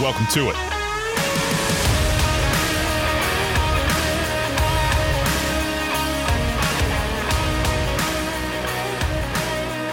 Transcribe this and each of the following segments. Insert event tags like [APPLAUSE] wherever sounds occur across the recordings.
Welcome to it.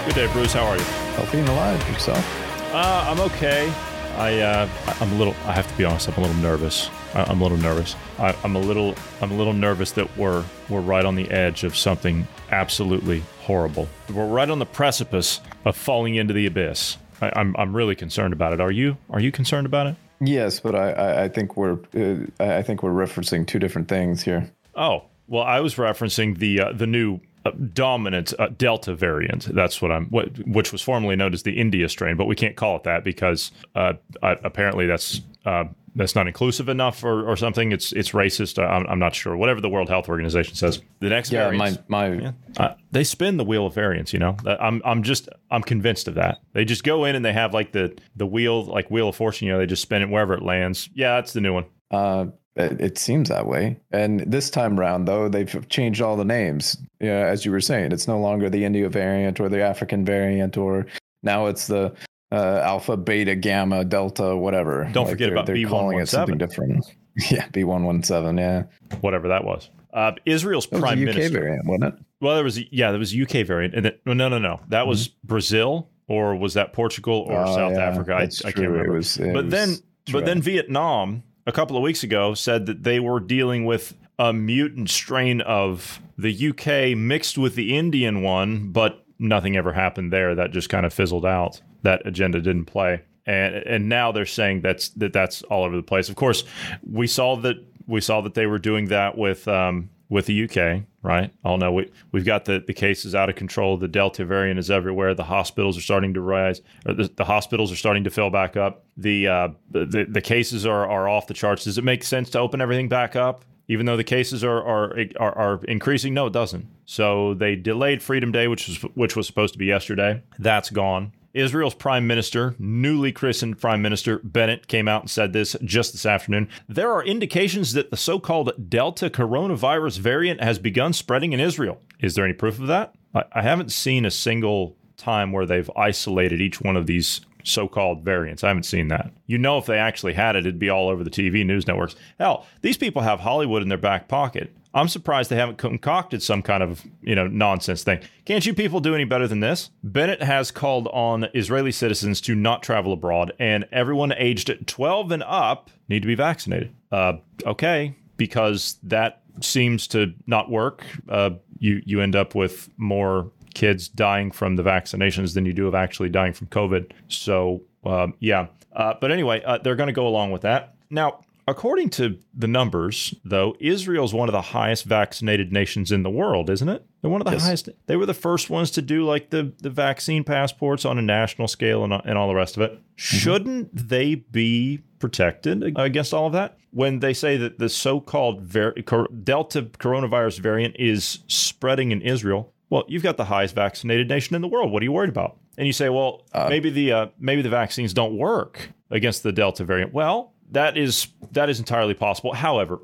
Good day, Bruce. How are you? Healthy and alive yourself. Uh, I'm okay. I uh, I'm a little. I have to be honest. I'm a little nervous. I, I'm a little nervous. I, I'm a little. I'm a little nervous that we're we're right on the edge of something absolutely horrible. We're right on the precipice of falling into the abyss. I, I'm I'm really concerned about it. Are you? Are you concerned about it? Yes, but I, I, think we're uh, I think we're referencing two different things here. Oh well, I was referencing the uh, the new dominant uh, Delta variant. That's what I'm. What, which was formerly known as the India strain, but we can't call it that because uh, uh, apparently that's uh, that's not inclusive enough or, or something. It's it's racist. I'm, I'm not sure. Whatever the World Health Organization says. The next Yeah, variant. my my Uh, they spin the wheel of variants, you know. Uh, I'm I'm just I'm convinced of that. They just go in and they have like the the wheel like wheel of fortune, you know. They just spin it wherever it lands. Yeah, that's the new one. uh, it, it seems that way. And this time round, though, they've changed all the names. Yeah, as you were saying, it's no longer the India variant or the African variant, or now it's the uh, alpha, beta, gamma, delta, whatever. Don't forget they're- about they're calling it something different. [LAUGHS] Yeah, B one one seven. Yeah, Whatever that was. Uh, Israel's that was prime the UK minister. variant, wasn't it? Well, there was yeah, there was a UK variant, and then, no, no, no. That was Brazil, or was that Portugal or Mm-hmm. Oh, South yeah, Africa? I, I can't true. It remember. was- it but was then, but then. Vietnam a couple of weeks ago said that they were dealing with a mutant strain of the UK mixed with the Indian one, but nothing ever happened there. That just kind of fizzled out. That agenda didn't play. And and now they're saying that's that that's all over the place. Of course, we saw that we saw that they were doing that with um, with the UK, right? All know we we've got the, the cases out of control. The Delta variant is everywhere. The hospitals are starting to rise. The, the hospitals are starting to fill back up. The uh, the the cases are are off the charts. Does it make sense to open everything back up? Even though the cases are are, are are increasing, no, it doesn't. So they delayed Freedom Day, which was which was supposed to be yesterday. That's gone. Israel's prime minister, newly christened prime minister Bennett, came out and said this just this afternoon. There are indications that the so called Delta coronavirus variant has begun spreading in Israel. Is there any proof of that? I, haven't seen a single time where they've isolated each one of these so called variants. I haven't seen that. You know, if they actually had it, it'd be all over the TV news networks. Hell, these people have Hollywood in their back pocket. I'm surprised they haven't concocted some kind of, you know, nonsense thing. Can't you people do any better than this? Bennett has called on Israeli citizens to not travel abroad, and everyone aged 12 and up need to be vaccinated. Uh, okay, because that seems to not work. Uh, you you end up with more kids dying from the vaccinations than you do of actually dying from COVID. So um, yeah, uh, but anyway, uh, they're going to go along with that now. According to the numbers, though, Israel's one of the highest vaccinated nations in the world, isn't it? They're one of the Yes. highest. They were the first ones to do like the, the vaccine passports on a national scale and, and all the rest of it. Shouldn't they be protected against all of that? When they say that the so called cor- Delta coronavirus variant is spreading in Israel, well, you've got the highest vaccinated nation in the world. What are you worried about? And you say, well, maybe the uh, maybe the vaccines don't work against the Delta variant. Well, that is that is entirely possible. However,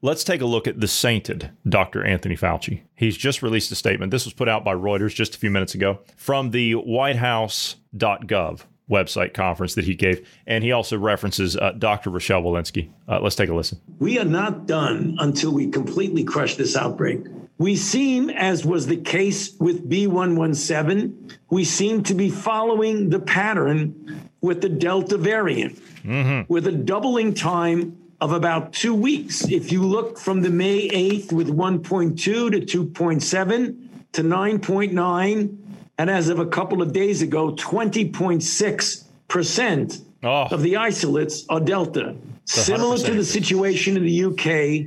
let's take a look at the sainted Dr. Anthony Fauci. He's just released a statement. This was put out by Reuters just a few minutes ago from the WhiteHouse.gov website conference that he gave, and he also references uh, Dr. Rochelle Walensky. Uh, let's take a listen. We are not done until we completely crush this outbreak. We seem, as was the case with B117, we seem to be following the pattern with the Delta variant, with a doubling time of about two weeks. If you look from the May 8th with 1.2 to 2.7 to 9.9, and as of a couple of days ago, 20.6% Oh. of the isolates are Delta. Similar to the situation in the UK,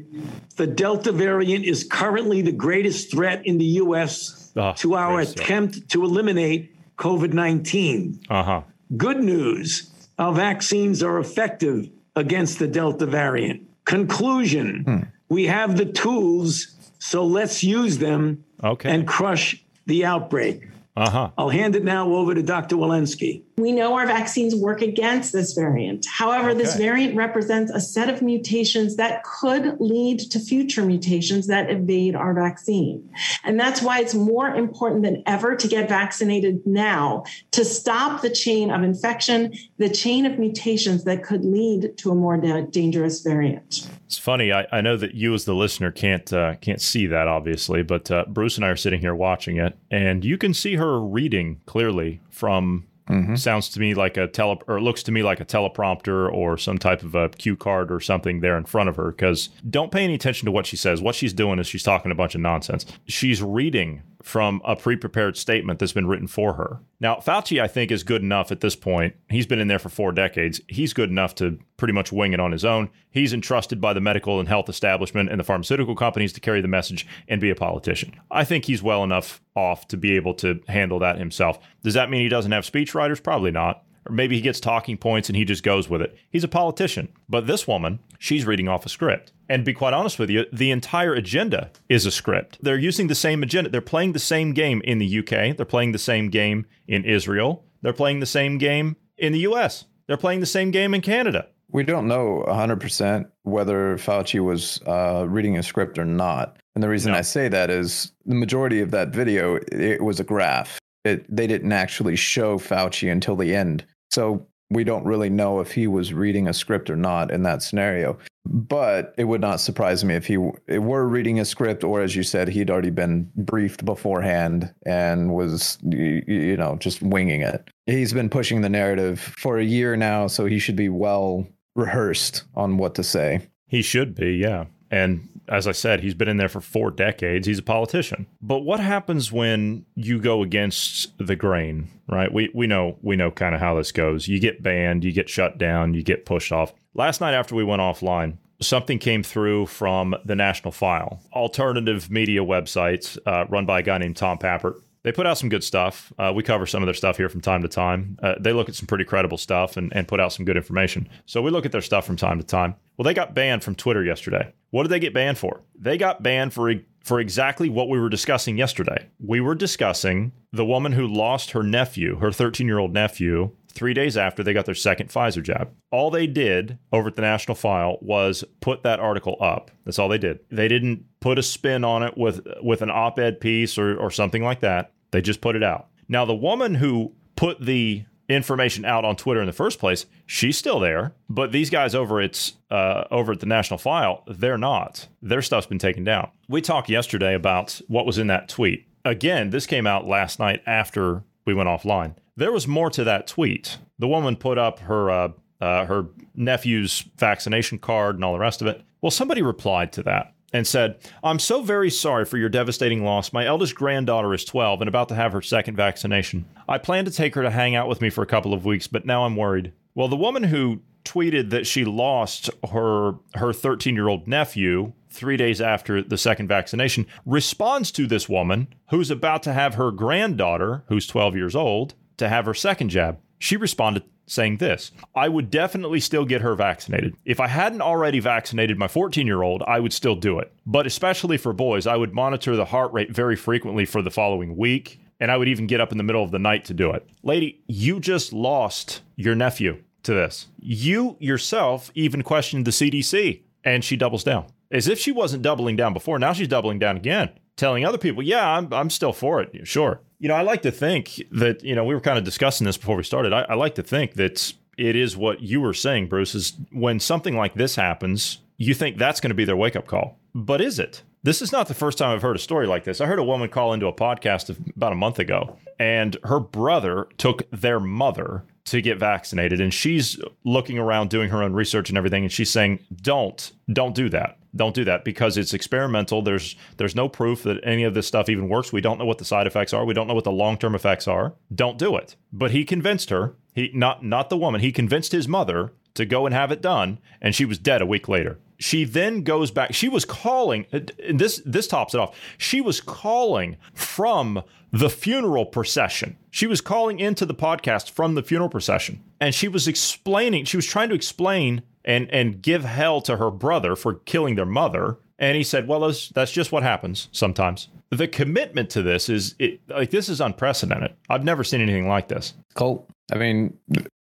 the Delta variant is currently the greatest threat in the US Ah, to our attempt to eliminate COVID 19. Uh huh. Good news our vaccines are effective against the Delta variant. Conclusion hmm. we have the tools, so let's use them okay. and crush the outbreak. Uh-huh. I'll hand it now over to Dr. Walensky. We know our vaccines work against this variant. However, okay. this variant represents a set of mutations that could lead to future mutations that evade our vaccine. And that's why it's more important than ever to get vaccinated now to stop the chain of infection, the chain of mutations that could lead to a more da- dangerous variant. It's funny. I, I know that you, as the listener, can't uh, can't see that obviously, but uh, Bruce and I are sitting here watching it, and you can see her reading clearly from Mm-hmm. Sounds to me like a tele, or looks to me like a teleprompter or some type of a cue card or something there in front of her. Because don't pay any attention to what she says. What she's doing is she's talking a bunch of nonsense. She's reading from a pre prepared statement that's been written for her. Now, Fauci, I think, is good enough at this point. He's been in there for four decades. He's good enough to pretty much wing it on his own. He's entrusted by the medical and health establishment and the pharmaceutical companies to carry the message and be a politician. I think he's well enough off to be able to handle that himself. Does that mean he doesn't have speechwriters? Probably not or maybe he gets talking points and he just goes with it. He's a politician. But this woman, she's reading off a script. And be quite honest with you, the entire agenda is a script. They're using the same agenda. They're playing the same game in the UK. They're playing the same game in Israel. They're playing the same game in the US. They're playing the same game in Canada. We don't know 100% whether Fauci was uh, reading a script or not. And the reason no. I say that is the majority of that video, it was a graph. It, they didn't actually show Fauci until the end. So we don't really know if he was reading a script or not in that scenario. But it would not surprise me if he were reading a script, or as you said, he'd already been briefed beforehand and was, you know, just winging it. He's been pushing the narrative for a year now, so he should be well rehearsed on what to say. He should be, yeah. And as I said, he's been in there for four decades. He's a politician. But what happens when you go against the grain, right? We we know we know kind of how this goes. You get banned, you get shut down, you get pushed off. Last night after we went offline, something came through from the National File, alternative media websites uh, run by a guy named Tom Pappert they put out some good stuff. Uh, we cover some of their stuff here from time to time. Uh, they look at some pretty credible stuff and, and put out some good information. So we look at their stuff from time to time. Well, they got banned from Twitter yesterday. What did they get banned for? They got banned for for exactly what we were discussing yesterday. We were discussing the woman who lost her nephew, her 13 year old nephew, three days after they got their second Pfizer jab. All they did over at the National File was put that article up. That's all they did. They didn't put a spin on it with with an op-ed piece or, or something like that. They just put it out. Now, the woman who put the information out on Twitter in the first place, she's still there. But these guys over at uh, over at the National File, they're not. Their stuff's been taken down. We talked yesterday about what was in that tweet. Again, this came out last night after we went offline. There was more to that tweet. The woman put up her uh, uh, her nephew's vaccination card and all the rest of it. Well, somebody replied to that and said, I'm so very sorry for your devastating loss. My eldest granddaughter is 12 and about to have her second vaccination. I plan to take her to hang out with me for a couple of weeks, but now I'm worried. Well, the woman who tweeted that she lost her her 13-year-old nephew 3 days after the second vaccination responds to this woman who's about to have her granddaughter, who's 12 years old, to have her second jab. She responded saying this I would definitely still get her vaccinated. If I hadn't already vaccinated my 14 year old, I would still do it. But especially for boys, I would monitor the heart rate very frequently for the following week. And I would even get up in the middle of the night to do it. Lady, you just lost your nephew to this. You yourself even questioned the CDC, and she doubles down. As if she wasn't doubling down before. Now she's doubling down again, telling other people, yeah, I'm, I'm still for it. Sure. You know, I like to think that, you know, we were kind of discussing this before we started. I, I like to think that it is what you were saying, Bruce, is when something like this happens, you think that's going to be their wake up call. But is it? This is not the first time I've heard a story like this. I heard a woman call into a podcast about a month ago, and her brother took their mother to get vaccinated, and she's looking around doing her own research and everything, and she's saying, "Don't, don't do that don't do that because it's experimental. There's there's no proof that any of this stuff even works. We don't know what the side effects are. We don't know what the long term effects are. Don't do it. But he convinced her. He not not the woman. He convinced his mother to go and have it done, and she was dead a week later. She then goes back. She was calling. This this tops it off. She was calling from the funeral procession. She was calling into the podcast from the funeral procession, and she was explaining. She was trying to explain and and give hell to her brother for killing their mother. And he said, "Well, that's, that's just what happens sometimes." The commitment to this is it, like this is unprecedented. I've never seen anything like this. Colt. I mean,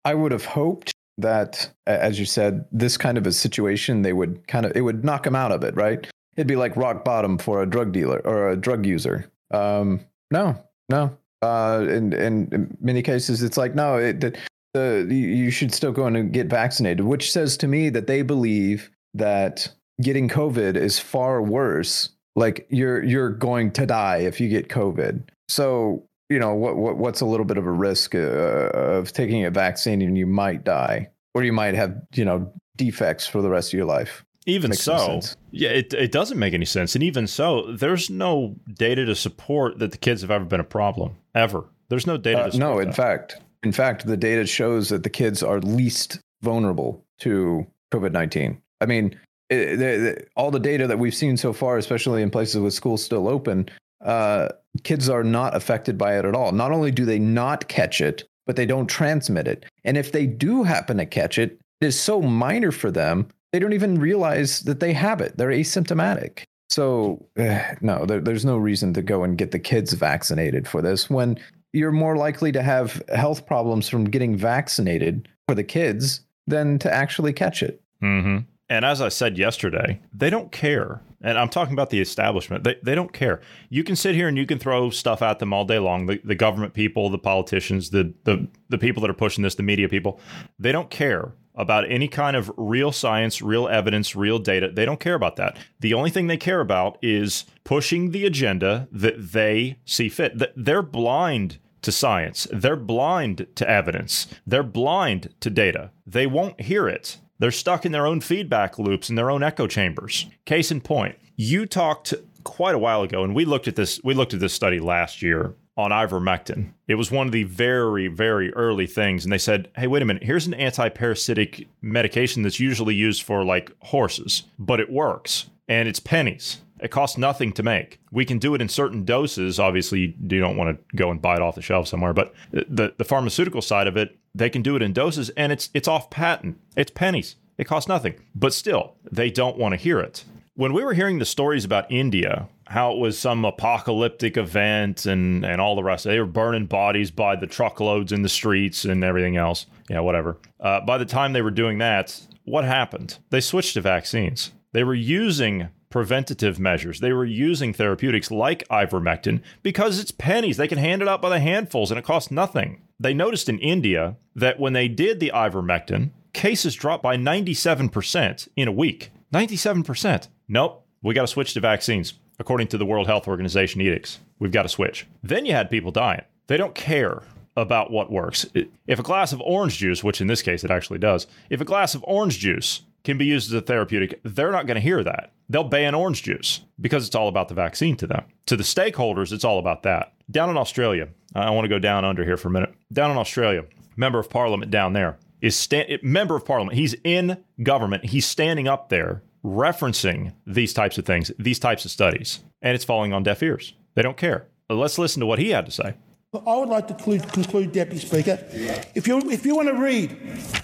I would have hoped that, as you said, this kind of a situation, they would kind of it would knock them out of it, right? It'd be like rock bottom for a drug dealer or a drug user. Um, no, no. Uh, in, in, many cases, it's like no, it, the, you should still go and get vaccinated, which says to me that they believe that getting COVID is far worse. Like you're you're going to die if you get COVID. So you know what, what what's a little bit of a risk uh, of taking a vaccine and you might die or you might have you know defects for the rest of your life even so yeah it, it doesn't make any sense and even so there's no data to support that the kids have ever been a problem ever there's no data uh, no in that. fact in fact the data shows that the kids are least vulnerable to covid-19 i mean it, all the data that we've seen so far especially in places with schools still open uh, kids are not affected by it at all. Not only do they not catch it, but they don't transmit it. And if they do happen to catch it, it is so minor for them, they don't even realize that they have it. They're asymptomatic. So, uh, no, there, there's no reason to go and get the kids vaccinated for this when you're more likely to have health problems from getting vaccinated for the kids than to actually catch it. Mm-hmm. And as I said yesterday, they don't care and I'm talking about the establishment. They, they don't care. You can sit here and you can throw stuff at them all day long. The, the government people, the politicians, the, the the people that are pushing this, the media people, they don't care about any kind of real science, real evidence, real data. They don't care about that. The only thing they care about is pushing the agenda that they see fit. They're blind to science. They're blind to evidence. They're blind to data. They won't hear it. They're stuck in their own feedback loops in their own echo chambers. Case in point, you talked quite a while ago, and we looked at this. We looked at this study last year on ivermectin. It was one of the very, very early things, and they said, "Hey, wait a minute. Here's an anti-parasitic medication that's usually used for like horses, but it works, and it's pennies." It costs nothing to make. We can do it in certain doses. Obviously, you don't want to go and buy it off the shelf somewhere, but the, the pharmaceutical side of it, they can do it in doses and it's it's off patent. It's pennies. It costs nothing. But still, they don't want to hear it. When we were hearing the stories about India, how it was some apocalyptic event and, and all the rest, they were burning bodies by the truckloads in the streets and everything else. Yeah, whatever. Uh, by the time they were doing that, what happened? They switched to vaccines. They were using preventative measures. They were using therapeutics like ivermectin because it's pennies. They can hand it out by the handfuls and it costs nothing. They noticed in India that when they did the ivermectin, cases dropped by 97% in a week. 97%. Nope, we got to switch to vaccines, according to the World Health Organization edicts. We've got to switch. Then you had people dying. They don't care about what works. If a glass of orange juice, which in this case it actually does, if a glass of orange juice can be used as a therapeutic, they're not going to hear that. They'll ban orange juice because it's all about the vaccine to them. To the stakeholders, it's all about that. Down in Australia, I want to go down under here for a minute. Down in Australia, member of parliament down there is sta- member of parliament. He's in government. He's standing up there referencing these types of things, these types of studies, and it's falling on deaf ears. They don't care. Let's listen to what he had to say. I would like to conclude, conclude, Deputy Speaker. If you, if you want to read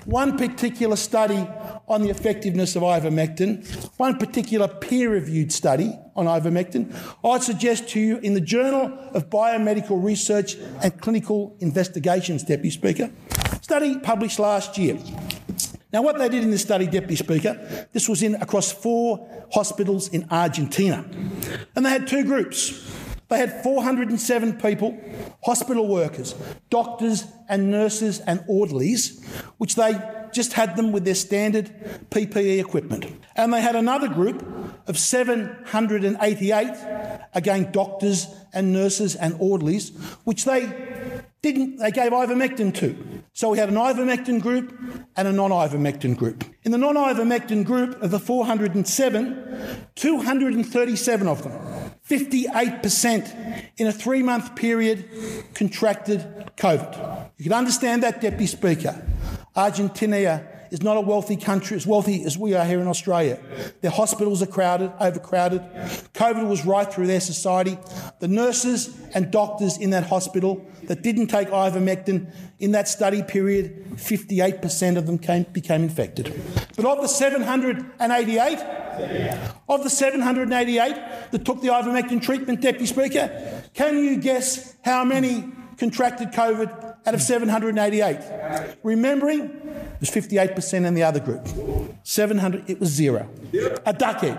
one particular study on the effectiveness of ivermectin, one particular peer reviewed study on ivermectin, I'd suggest to you in the Journal of Biomedical Research and Clinical Investigations, Deputy Speaker, study published last year. Now, what they did in this study, Deputy Speaker, this was in across four hospitals in Argentina. And they had two groups. They had 407 people, hospital workers, doctors and nurses and orderlies, which they just had them with their standard PPE equipment. And they had another group of 788, again, doctors and nurses and orderlies, which they didn't, they gave ivermectin to. So we had an ivermectin group and a non ivermectin group. In the non ivermectin group of the 407, 237 of them 58% in a three month period contracted COVID. You can understand that, Deputy Speaker. Argentina is not a wealthy country, as wealthy as we are here in Australia. Their hospitals are crowded, overcrowded. COVID was right through their society. The nurses and doctors in that hospital that didn't take ivermectin in that study period, 58% of them came, became infected. But of the 788, of the 788 that took the ivermectin treatment, Deputy Speaker, can you guess how many contracted COVID out of 788. Remembering, it was 58% in the other group. 700, it was zero. A duck egg.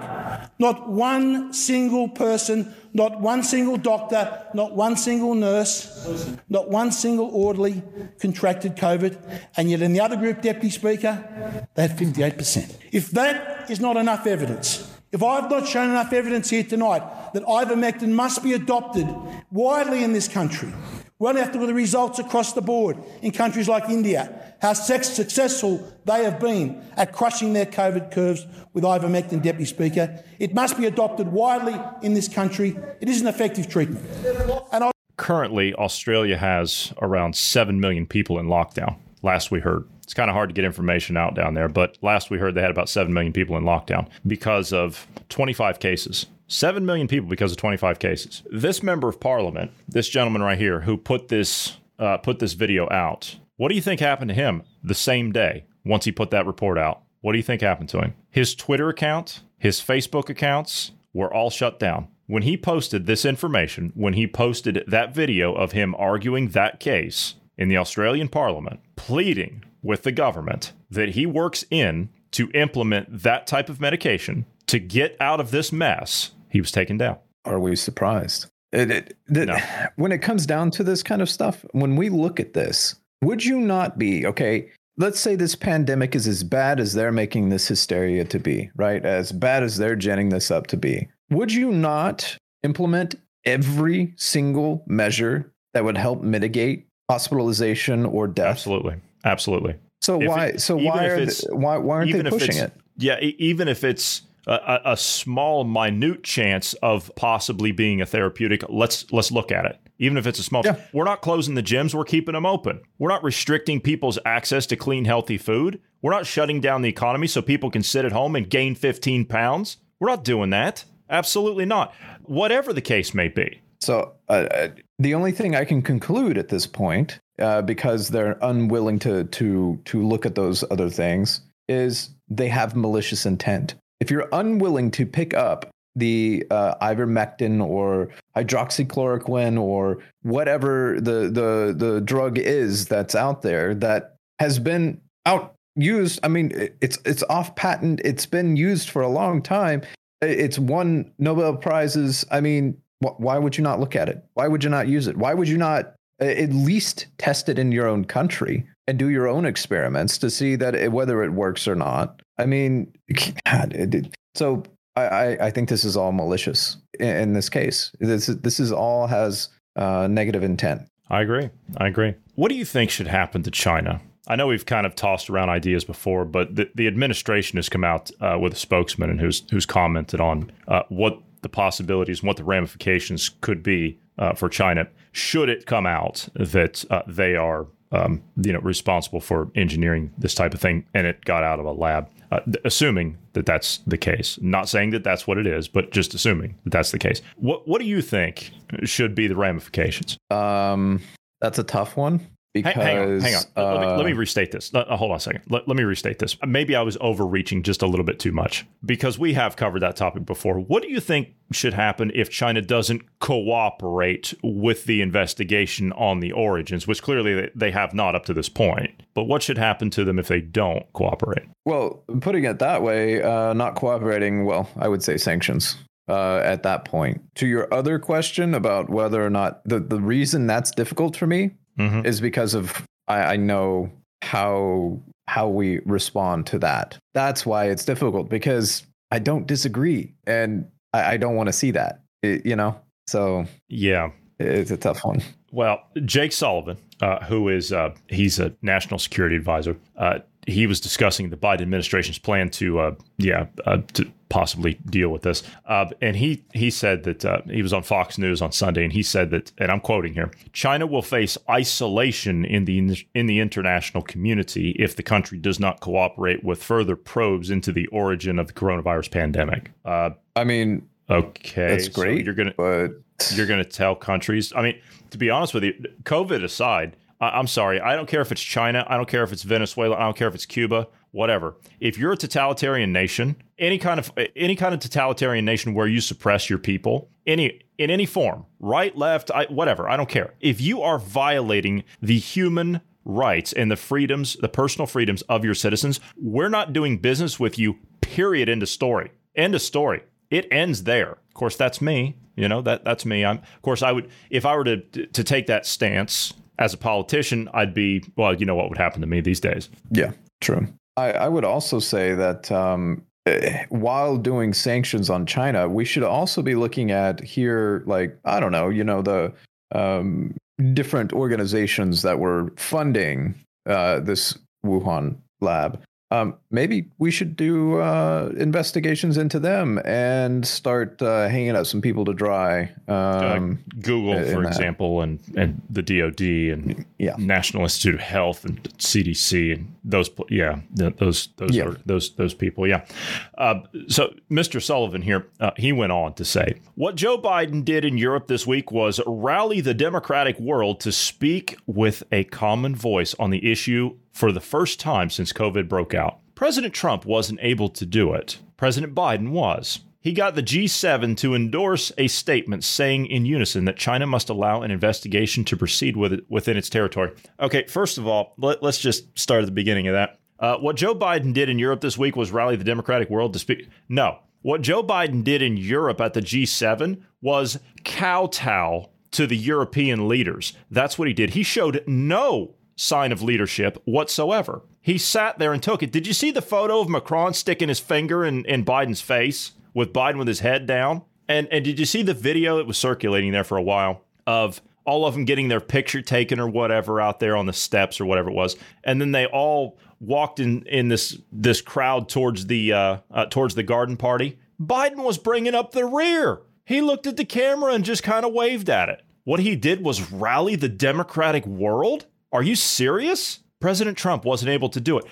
Not one single person, not one single doctor, not one single nurse, not one single orderly contracted COVID. And yet in the other group, Deputy Speaker, they had 58%. If that is not enough evidence, if I've not shown enough evidence here tonight that ivermectin must be adopted widely in this country, Run after the results across the board in countries like India, how successful they have been at crushing their COVID curves with ivermectin, Deputy Speaker. It must be adopted widely in this country. It is an effective treatment. And Currently, Australia has around 7 million people in lockdown, last we heard. It's kind of hard to get information out down there, but last we heard they had about 7 million people in lockdown because of 25 cases 7 million people because of 25 cases. This member of parliament, this gentleman right here who put this uh, put this video out. What do you think happened to him the same day once he put that report out? What do you think happened to him? His Twitter account, his Facebook accounts were all shut down. When he posted this information, when he posted that video of him arguing that case in the Australian parliament, pleading with the government that he works in to implement that type of medication to get out of this mess, he was taken down. Are we surprised? It, it, no. [SIGHS] When it comes down to this kind of stuff, when we look at this, would you not be okay? Let's say this pandemic is as bad as they're making this hysteria to be, right? As bad as they're genning this up to be. Would you not implement every single measure that would help mitigate hospitalization or death? Absolutely, absolutely. So if why? So why are they, why why aren't they pushing it? Yeah, even if it's a, a, small, minute chance of possibly being a therapeutic, let's let's look at it. Even if it's a small, yeah. we're not closing the gyms. We're keeping them open. We're not restricting people's access to clean, healthy food. We're not shutting down the economy so people can sit at home and gain 15 pounds. We're not doing that. Absolutely not. Whatever the case may be. So uh, uh the only thing I can conclude at this point, uh, because they're unwilling to to to look at those other things, is they have malicious intent if you're unwilling to pick up the uh, ivermectin or hydroxychloroquine or whatever the the the drug is that's out there that has been out used. I mean, it's it's off patent. It's been used for a long time. It's won Nobel prizes. I mean, wh- why would you not look at it? Why would you not use it? Why would you not at least test it in your own country and do your own experiments to see that it, whether it works or not? I mean, God, so I, I think this is all malicious in, in this case. This this is all has uh, negative intent. I agree. I agree. What do you think should happen to China? I know we've kind of tossed around ideas before, but the, the administration has come out uh, with a spokesman and who's who's commented on uh, what the possibilities and what the ramifications could be uh, for China should it come out that uh, they are um, you know responsible for engineering this type of thing and it got out of a lab uh, assuming that that's the case. Not saying that that's what it is, but just assuming that that's the case. What What do you think should be the ramifications? Um, that's a tough one. Because, hang, on, hang on. Uh, let, me, let, me, uh, restate this. Uh, hold on a second. Let, let, me restate this. Maybe I was overreaching just a little bit too much because we have covered that topic before. What do you think should happen if China doesn't cooperate with the investigation on the origins, which clearly they have not up to this point? But what should happen to them if they don't cooperate? Well, putting it that way, uh, not cooperating, well, I would say sanctions. Uh, at that point. To your other question about whether or not the, the reason that's difficult for me mm-hmm. is because of I, I know how how we respond to that. That's why it's difficult because I don't disagree and I, I don't want to see that. It, you know, so yeah, it's a tough one. Well, Jake Sullivan, uh, who is uh, he's a national security advisor, uh, he was discussing the Biden administration's plan to, uh, yeah, uh, to possibly deal with this. Uh, and he he said that uh, he was on Fox News on Sunday, and he said that, and I'm quoting here: China will face isolation in the in the international community if the country does not cooperate with further probes into the origin of the coronavirus pandemic. Uh, I mean, okay, that's great. So you're gonna but you're gonna tell countries. I mean, to be honest with you, COVID aside. I'm sorry. I don't care if it's China. I don't care if it's Venezuela. I don't care if it's Cuba. Whatever. If you're a totalitarian nation, any kind of any kind of totalitarian nation where you suppress your people, any in any form, right, left, I, whatever, I don't care. If you are violating the human rights and the freedoms, the personal freedoms of your citizens, we're not doing business with you. Period. End of story. End of story. It ends there. Of course, that's me. You know that that's me. I'm. Of course, I would if I were to to take that stance as a politician, I'd be, well, you know what would happen to me these days. Yeah, true. I, I would also say that um, eh, while doing sanctions on China, we should also be looking at here, like, I don't know, you know, the um, different organizations that were funding uh, this Wuhan lab um, maybe we should do uh, investigations into them and start uh, hanging out some people to dry. Um, uh, Google, for example, and, and the DoD and yeah. National Institute of Health and CDC and those, yeah, those those yeah. Are, those those people, yeah. Uh, so, Mr. Sullivan here, uh, he went on to say, what Joe Biden did in Europe this week was rally the democratic world to speak with a common voice on the issue for the first time since COVID broke out. President Trump wasn't able to do it. President Biden was. He got the G7 to endorse a statement saying in unison that China must allow an investigation to proceed with it within its territory. Okay, first of all, let, us just start at the beginning of that. Uh, what Joe Biden did in Europe this week was rally the democratic world to speak. No, what Joe Biden did in Europe at the G7 was kowtow to the European leaders. That's what he did. He showed no sign of leadership whatsoever. He sat there and took it. Did you see the photo of Macron sticking his finger in, in Biden's face with Biden with his head down? And and did you see the video that was circulating there for a while of all of them getting their picture taken or whatever out there on the steps or whatever it was, and then they all walked in in this this crowd towards the uh, uh, towards the garden party. Biden was bringing up the rear. He looked at the camera and just kind of waved at it. What he did was rally the Democratic world. Are you serious? President Trump wasn't able to do it.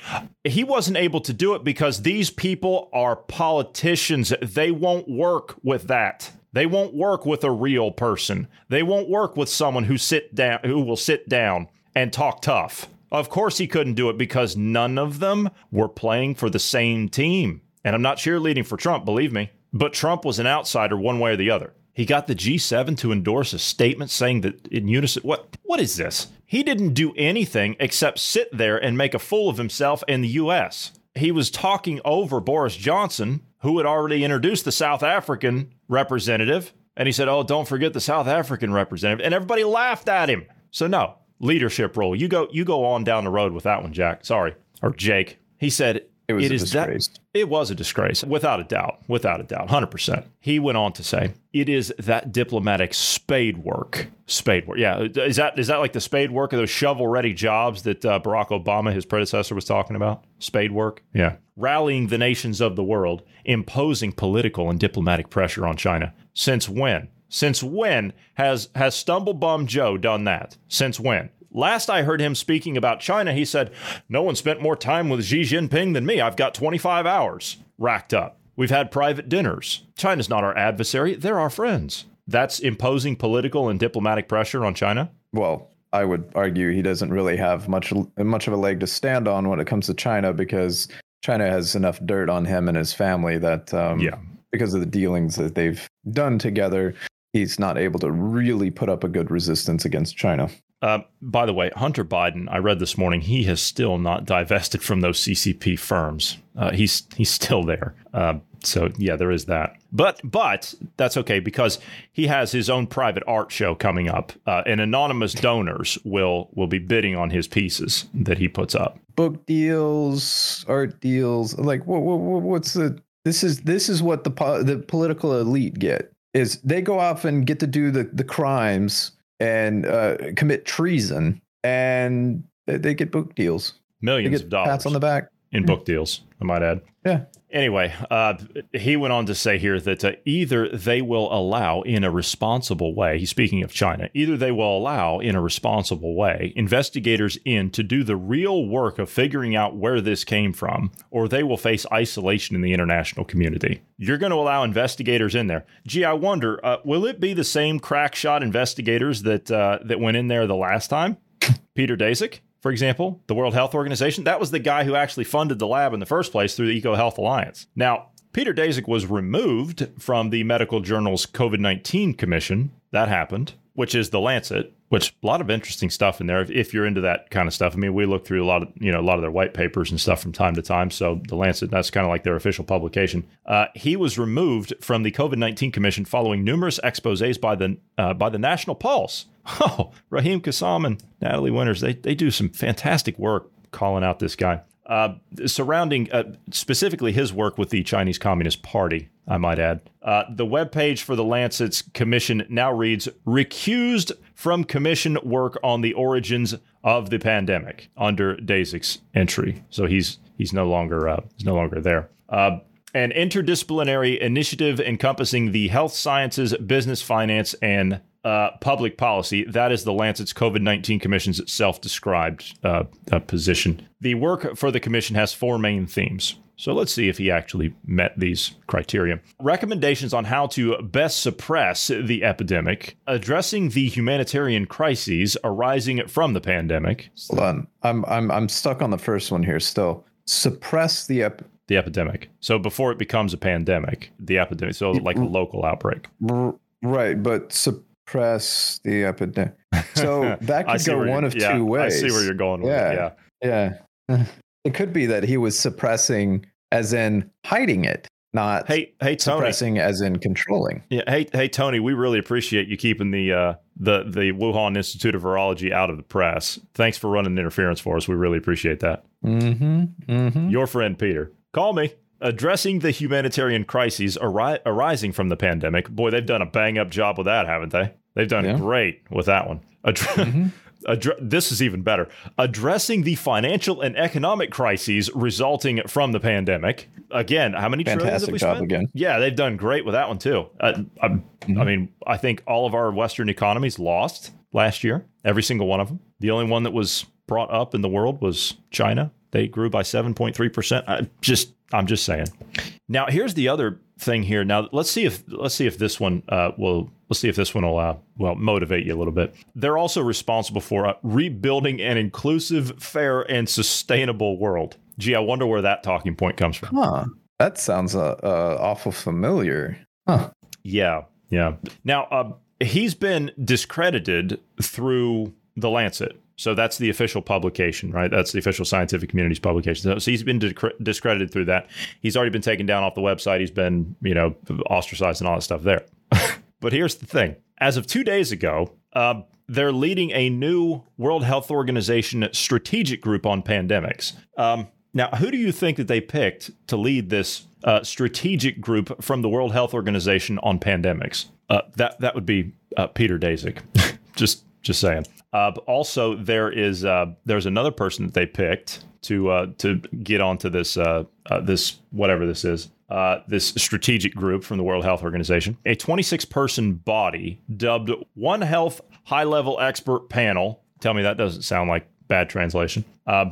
He wasn't able to do it because these people are politicians. They won't work with that. They won't work with a real person. They won't work with someone who sit down who will sit down and talk tough. Of course he couldn't do it because none of them were playing for the same team. And I'm not cheerleading for Trump, believe me, but Trump was an outsider one way or the other. He got the G7 to endorse a statement saying that in unison what what is this? He didn't do anything except sit there and make a fool of himself in the US. He was talking over Boris Johnson, who had already introduced the South African representative, and he said, "Oh, don't forget the South African representative." And everybody laughed at him. So no, leadership role. You go you go on down the road with that one, Jack. Sorry. Or Jake. He said, it was it a is disgrace. That, it was a disgrace, without a doubt. Without a doubt, 100%. He went on to say, it is that diplomatic spade work. Spade work. Yeah. Is that is that like the spade work of those shovel ready jobs that uh, Barack Obama, his predecessor, was talking about? Spade work? Yeah. Rallying the nations of the world, imposing political and diplomatic pressure on China. Since when? Since when has has Stumblebum Joe done that? Since when? Last I heard him speaking about China, he said, No one spent more time with Xi Jinping than me. I've got 25 hours racked up. We've had private dinners. China's not our adversary, they're our friends. That's imposing political and diplomatic pressure on China? Well, I would argue he doesn't really have much much of a leg to stand on when it comes to China because China has enough dirt on him and his family that um, yeah. because of the dealings that they've done together, he's not able to really put up a good resistance against China. Uh, by the way, Hunter Biden, I read this morning, he has still not divested from those CCP firms. Uh, he's he's still there. Uh, so yeah, there is that. But but that's okay because he has his own private art show coming up, uh, and anonymous donors will will be bidding on his pieces that he puts up. Book deals, art deals, like what, what what's the this is this is what the the political elite get is they go off and get to do the the crimes and uh, commit treason, and they get book deals. millions of dollars Pats on the back. in book deals. I might add. Yeah. Anyway, uh, he went on to say here that uh, either they will allow in a responsible way, he's speaking of China, either they will allow in a responsible way investigators in to do the real work of figuring out where this came from, or they will face isolation in the international community. You're going to allow investigators in there. Gee, I wonder, uh, will it be the same crack shot investigators that, uh, that went in there the last time? Peter Daszak? For example, the World Health Organization, that was the guy who actually funded the lab in the first place through the Eco Health Alliance. Now, Peter Daszak was removed from the medical journal's COVID 19 commission. That happened, which is the Lancet, which a lot of interesting stuff in there if, if, you're into that kind of stuff. I mean, we look through a lot of, you know, a lot of their white papers and stuff from time to time. So the Lancet, that's kind of like their official publication. Uh, he was removed from the COVID 19 commission following numerous exposés by the, uh, by the National Pulse [LAUGHS] Oh, Raheem Kassam and Natalie Winters, they, they do some fantastic work calling out this guy. Uh, surrounding uh, specifically his work with the Chinese Communist Party, I might add. Uh, the webpage for the Lancet's commission now reads recused from commission work on the origins of the pandemic under Daszak's entry. So he's he's no longer uh, he's no longer there. Uh, an interdisciplinary initiative encompassing the health sciences, business, finance, and uh, public policy. That is the Lancet's COVID 19 Commission's self described uh, uh, position. The work for the Commission has four main themes. So let's see if he actually met these criteria. Recommendations on how to best suppress the epidemic, addressing the humanitarian crises arising from the pandemic. Hold on. I'm, I'm, I'm stuck on the first one here still. Suppress the ep- the epidemic. So before it becomes a pandemic, the epidemic. So like a local outbreak. Right, but suppress the epidemic. So [LAUGHS] that could go one of yeah, two ways. I see where you're going with yeah, it. Yeah. Yeah. [LAUGHS] It could be that he was suppressing as in hiding it, not hey, hey, Tony. suppressing as in controlling. Yeah, hey, hey, Tony. We really appreciate you keeping the uh, the the Wuhan Institute of Virology out of the press. Thanks for running interference for us. We really appreciate that. Mm-hmm. Mm-hmm. Your friend Peter, call me. Addressing the humanitarian crises ari- arising from the pandemic. Boy, they've done a bang up job with that, haven't they? They've done Yeah. great with that one. Addre- Mm-hmm. [LAUGHS] addre- this is even better. Addressing the financial and economic crises resulting from the pandemic. Again, how many trillions have Fantastic we job spent? again. Yeah, they've done great with that one too. Uh, I, Mm-hmm. I mean, I think all of our Western economies lost last year. Every single one of them. The only one that was brought up in the world was China. They grew by seven point three percent. Just, I'm just saying. Now, here's the other thing here. Now, let's see if let's see if this one uh, will let's see if this one will uh, well motivate you a little bit. They're also responsible for uh, rebuilding an inclusive, fair, and sustainable world. Gee, I wonder where that talking point comes from. Huh. That sounds uh, uh, awful familiar. Huh. Yeah, yeah. Now, uh, he's been discredited through the Lancet. So that's the official publication, right? That's the official scientific community's publication. So, he's been discre- discredited through that. He's already been taken down off the website. He's been, you know, ostracized and all that stuff there. [LAUGHS] but here's the thing: as of two days ago, uh, they're leading a new World Health Organization strategic group on pandemics. Um, now, who do you think that they picked to lead this uh, strategic group from the World Health Organization on pandemics? Uh, that that would be uh, Peter Daszak. [LAUGHS] just just saying. Uh, also, there is uh, there's another person that they picked to uh, to get onto this uh, uh, this whatever this is. Uh, this strategic group from the World Health Organization, a 26 person body dubbed One Health High Level Expert Panel. Tell me that doesn't sound like bad translation. Uh,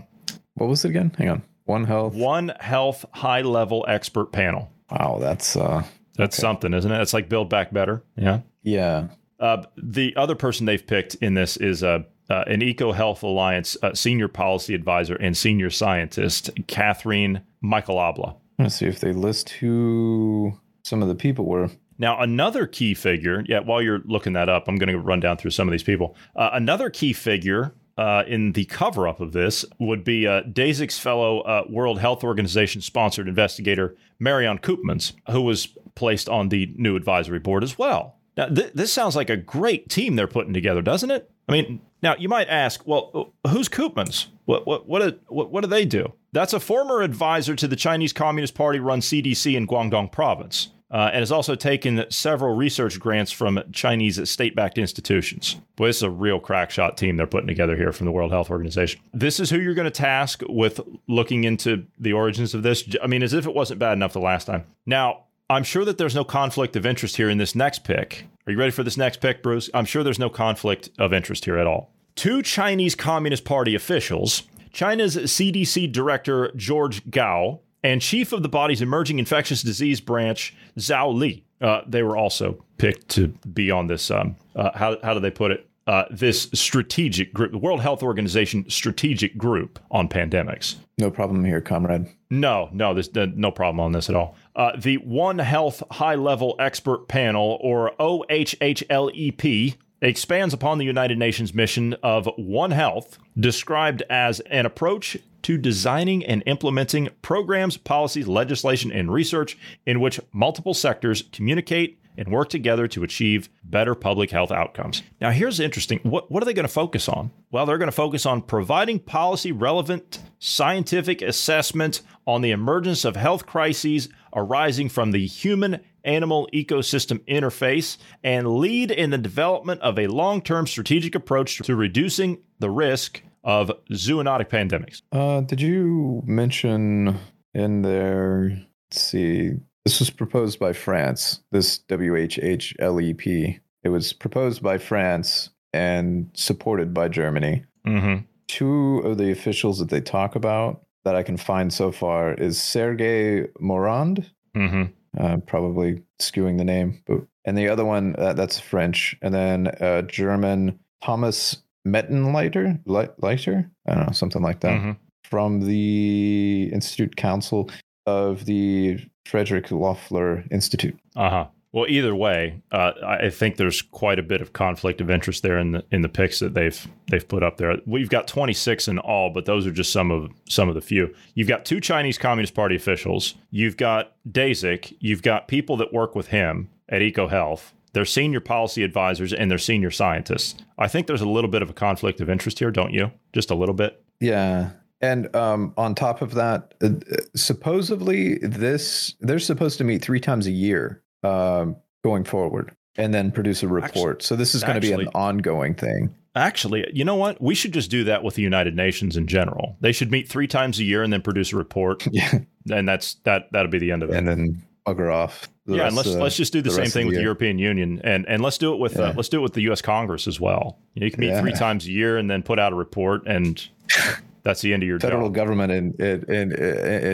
What was it again? Hang on. One health. One Health High Level Expert Panel. Wow, that's uh That's something, isn't it? It's like Build Back Better. Yeah. yeah. Uh, the other person they've picked in this is uh, uh, an Eco Health Alliance uh, senior policy advisor and senior scientist, Catherine Machalaba. Let's see if they list who some of the people were. Now, another key figure, yeah, while you're looking that up, I'm going to run down through some of these people. Uh, another key figure uh, in the cover up of this would be uh, Daszak's fellow uh, World Health Organization sponsored investigator, Marion Koopmans, who was placed on the new advisory board as well. Now, th- this sounds like a great team they're putting together, doesn't it? I mean, now you might ask, well, who's Koopmans? What what what what, what do they do? That's a former advisor to the Chinese Communist Party run CDC in Guangdong province. uh, and has also taken several research grants from Chinese state backed institutions. Boy, this is a real crack shot team they're putting together here from the World Health Organization. This is who you're going to task with looking into the origins of this. I mean, as if it wasn't bad enough the last time. Now, I'm sure that there's no conflict of interest here in this next pick. Are you ready for this next pick, Bruce? I'm sure there's no conflict of interest here at all. Two Chinese Communist Party officials, China's CDC Director George Gao and Chief of the body's emerging infectious disease branch, Zhao Li, uh, they were also picked to be on this. Um, uh, how, how do they put it? Uh, this strategic group, the World Health Organization strategic group on pandemics. No problem here, comrade. No, no, there's no problem on this at all. Uh, the One Health High Level Expert Panel, or OHHLEP, expands upon the United Nations mission of One Health, described as an approach to designing and implementing programs, policies, legislation, and research in which multiple sectors communicate and work together to achieve better public health outcomes. Now, here's interesting. What, what are they going to focus on? Well, they're going to focus on providing policy relevant scientific assessment on the emergence of health crises arising from the human animal ecosystem interface and lead in the development of a long term strategic approach to reducing the risk of zoonotic pandemics. Uh, did you mention in there? Let's see. This was proposed by France. This WHHLEP. It was proposed by France and supported by Germany. Mm-hmm. Two of the officials that they talk about that I can find so far is Sergei Morand. Mm-hmm. Uh, probably skewing the name, but and the other one uh, that's French, and then uh, German Thomas Mettenleiter, Leiter, I don't know, something like that, Mm-hmm. from the Institute Council of the Frederick Loeffler Institute. Uh huh. Well, either way, uh, I think there's quite a bit of conflict of interest there in the in the picks that they've they've put up there. We've got 26 in all, but those are just some of some of the few. You've got two Chinese Communist Party officials. You've got Daszak. You've got people that work with him at EcoHealth. They're senior policy advisors and they're senior scientists. I think there's a little bit of a conflict of interest here, don't you? Just a little bit. Yeah. And um, on top of that, uh, supposedly this they're supposed to meet three times a year um, going forward, and then produce a report. Actually- so this is going to be an ongoing thing. Actually, you know what? We should just do that with the United Nations in general. They should meet three times a year and then produce a report, [LAUGHS] Yeah, and that's that. That'll be the end of it. and then bugger off. the yeah, and let's let's just do the, the same thing the with the year. European Union, and and let's do it with uh, let's do it with the U.S. Congress as well. You, know, you can meet three times a year and then put out a report, and [LAUGHS] that's the end of your federal job. government in in in,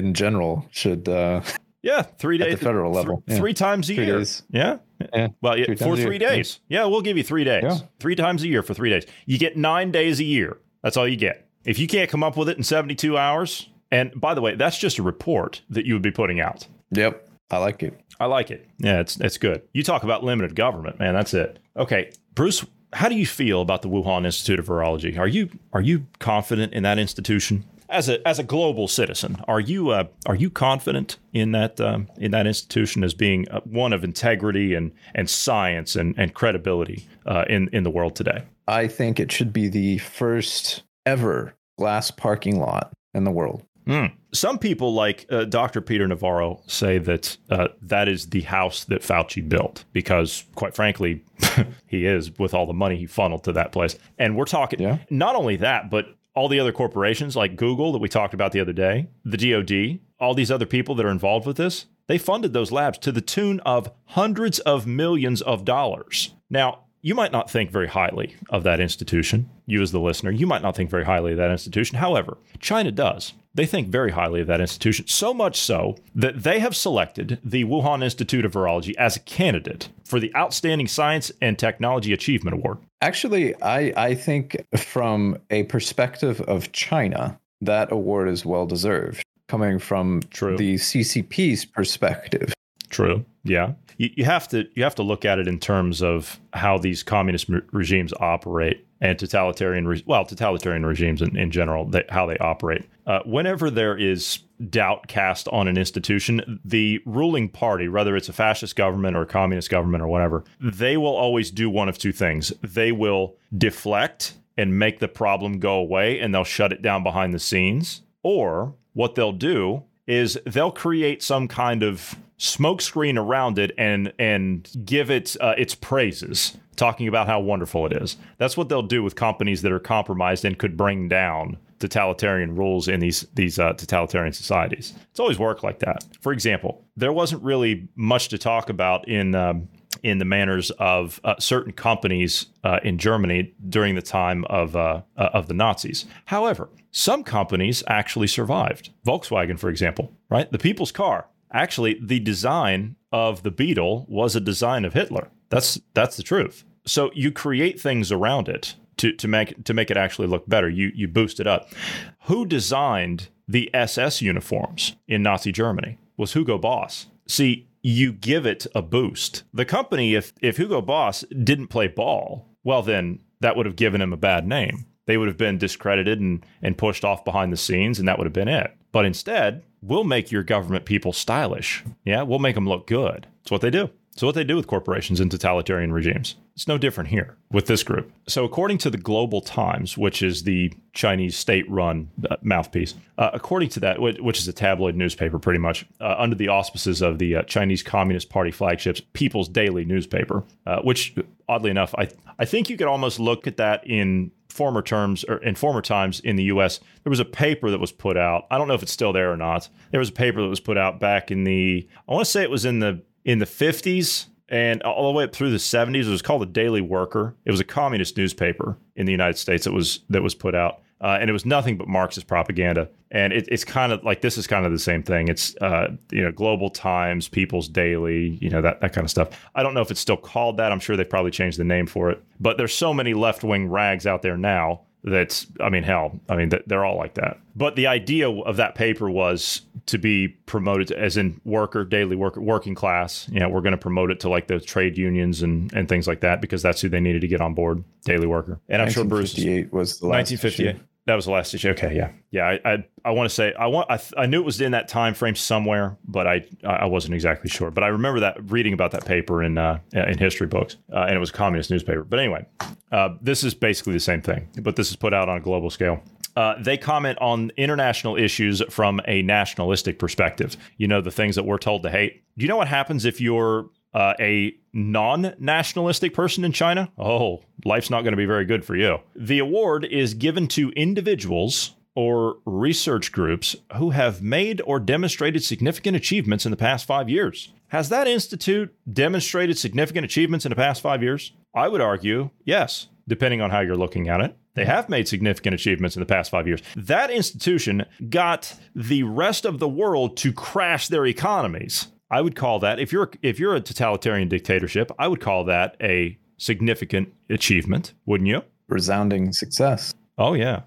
in general should uh, Yeah, three days. At the days federal th- level, yeah. three times a Three year. days. Yeah. Yeah, Well, yeah, three for three year, yeah. days. Yeah. we'll give you three days. Three times a year for three days. You get nine days a year. That's all you get. If you can't come up with it in 72 hours, and by the way, that's just a report that you would be putting out. Yep, I like it. I like it. Yeah, it's it's good. You talk about limited government, man. That's it. Okay, Bruce, how do you feel about the Wuhan Institute of Virology? Are you are you confident in that institution as a as a global citizen? Are you uh, are you confident in that um, in that institution as being uh, one of integrity and and science and and credibility uh, in in the world today? I think it should be the first ever glass parking lot in the world. Hmm. Some people, like uh, Dr. Peter Navarro, say that uh, that is the house that Fauci built because, quite frankly, [LAUGHS] he is with all the money he funneled to that place. And we're talking Yeah. not only that, but all the other corporations like Google that we talked about the other day, the DoD, all these other people that are involved with this, they funded those labs to the tune of hundreds of millions of dollars. Now, you might not think very highly of that institution. You, as the listener, you might not think very highly of that institution. However, China does. They think very highly of that institution, so much so that they have selected the Wuhan Institute of Virology as a candidate for the Outstanding Science and Technology Achievement Award. Actually, I, I think from a perspective of China, that award is well deserved. Coming from True. the CCP's perspective. True. Yeah. You, you have to you have to look at it in terms of how these communist regimes operate and totalitarian re- well totalitarian regimes in, in general how they operate. Uh, whenever there is doubt cast on an institution, the ruling party, whether it's a fascist government or a communist government or whatever, they will always do one of two things. They will deflect and make the problem go away and they'll shut it down behind the scenes, or what they'll do is they'll create some kind of smokescreen around it and and give it uh, its praises, talking about how wonderful it is. That's what they'll do with companies that are compromised and could bring down totalitarian rules in these these uh, totalitarian societies. It's always worked like that. For example, there wasn't really much to talk about in. Um, in the manners of uh, certain companies uh, in Germany during the time of uh, of the Nazis. However, some companies actually survived. Volkswagen, for example, right? The people's car. Actually, the design of the Beetle was a design of Hitler. That's that's the truth. So you create things around it to, to make to make it actually look better. You you boost it up. Who designed the SS uniforms in Nazi Germany? Was Hugo Boss. See, you give it a boost. The company, if if Hugo Boss didn't play ball, well then that would have given him a bad name. They would have been discredited and, and pushed off behind the scenes, and that would have been it. But instead, we'll make your government people stylish. Yeah, we'll make them look good. That's what they do. So, what they do with corporations in totalitarian regimes. It's no different here with this group. So, according to the Global Times, which is the Chinese state run uh, mouthpiece, uh, according to that, which is a tabloid newspaper pretty much, uh, under the auspices of the uh, Chinese Communist Party flagships, People's Daily newspaper, uh, which oddly enough, I, I think you could almost look at that in former terms or in former times in the US there was a paper that was put out I don't know if it's still there or not there was a paper that was put out back in the I want to say it was in the in the 50s and all the way up through the 70s. It was called the Daily Worker. It was a communist newspaper in the United States that was that was put out. Uh, and it was nothing but Marxist propaganda. And it, it's kind of like this is kind of the same thing. It's uh, you know Global Times, People's Daily, you know that that kind of stuff. I don't know if it's still called that. I'm sure they've probably changed the name for it. But there's so many left wing rags out there now that's i mean hell i mean they're all like that. But the idea of that paper was to be promoted as in worker daily worker working class. You know we're going to promote it to like the trade unions and and things like that because that's who they needed to get on board daily worker. And i'm sure bruce 1958 was the last 1958 issue. That was the last issue. Okay, yeah, yeah. I I, I want to say I want I, I knew it was in that time frame somewhere, but I I wasn't exactly sure. But I remember that reading about that paper in uh, in history books, uh, and it was a communist newspaper. But anyway, uh, this is basically the same thing, but this is put out on a global scale. Uh, they comment on international issues from a nationalistic perspective. You know, the things that we're told to hate. Do you know what happens if you're uh, a non nationalistic person in China, oh, life's not going to be very good for you. The award is given to individuals or research groups who have made or demonstrated significant achievements in the past five years. Has that institute demonstrated significant achievements in the past five years? I would argue yes, depending on how you're looking at it. They have made significant achievements in the past five years. That institution got the rest of the world to crash their economies. I would call that if you're if you're a totalitarian dictatorship, I would call that a significant achievement, wouldn't you? Resounding success. Oh yeah.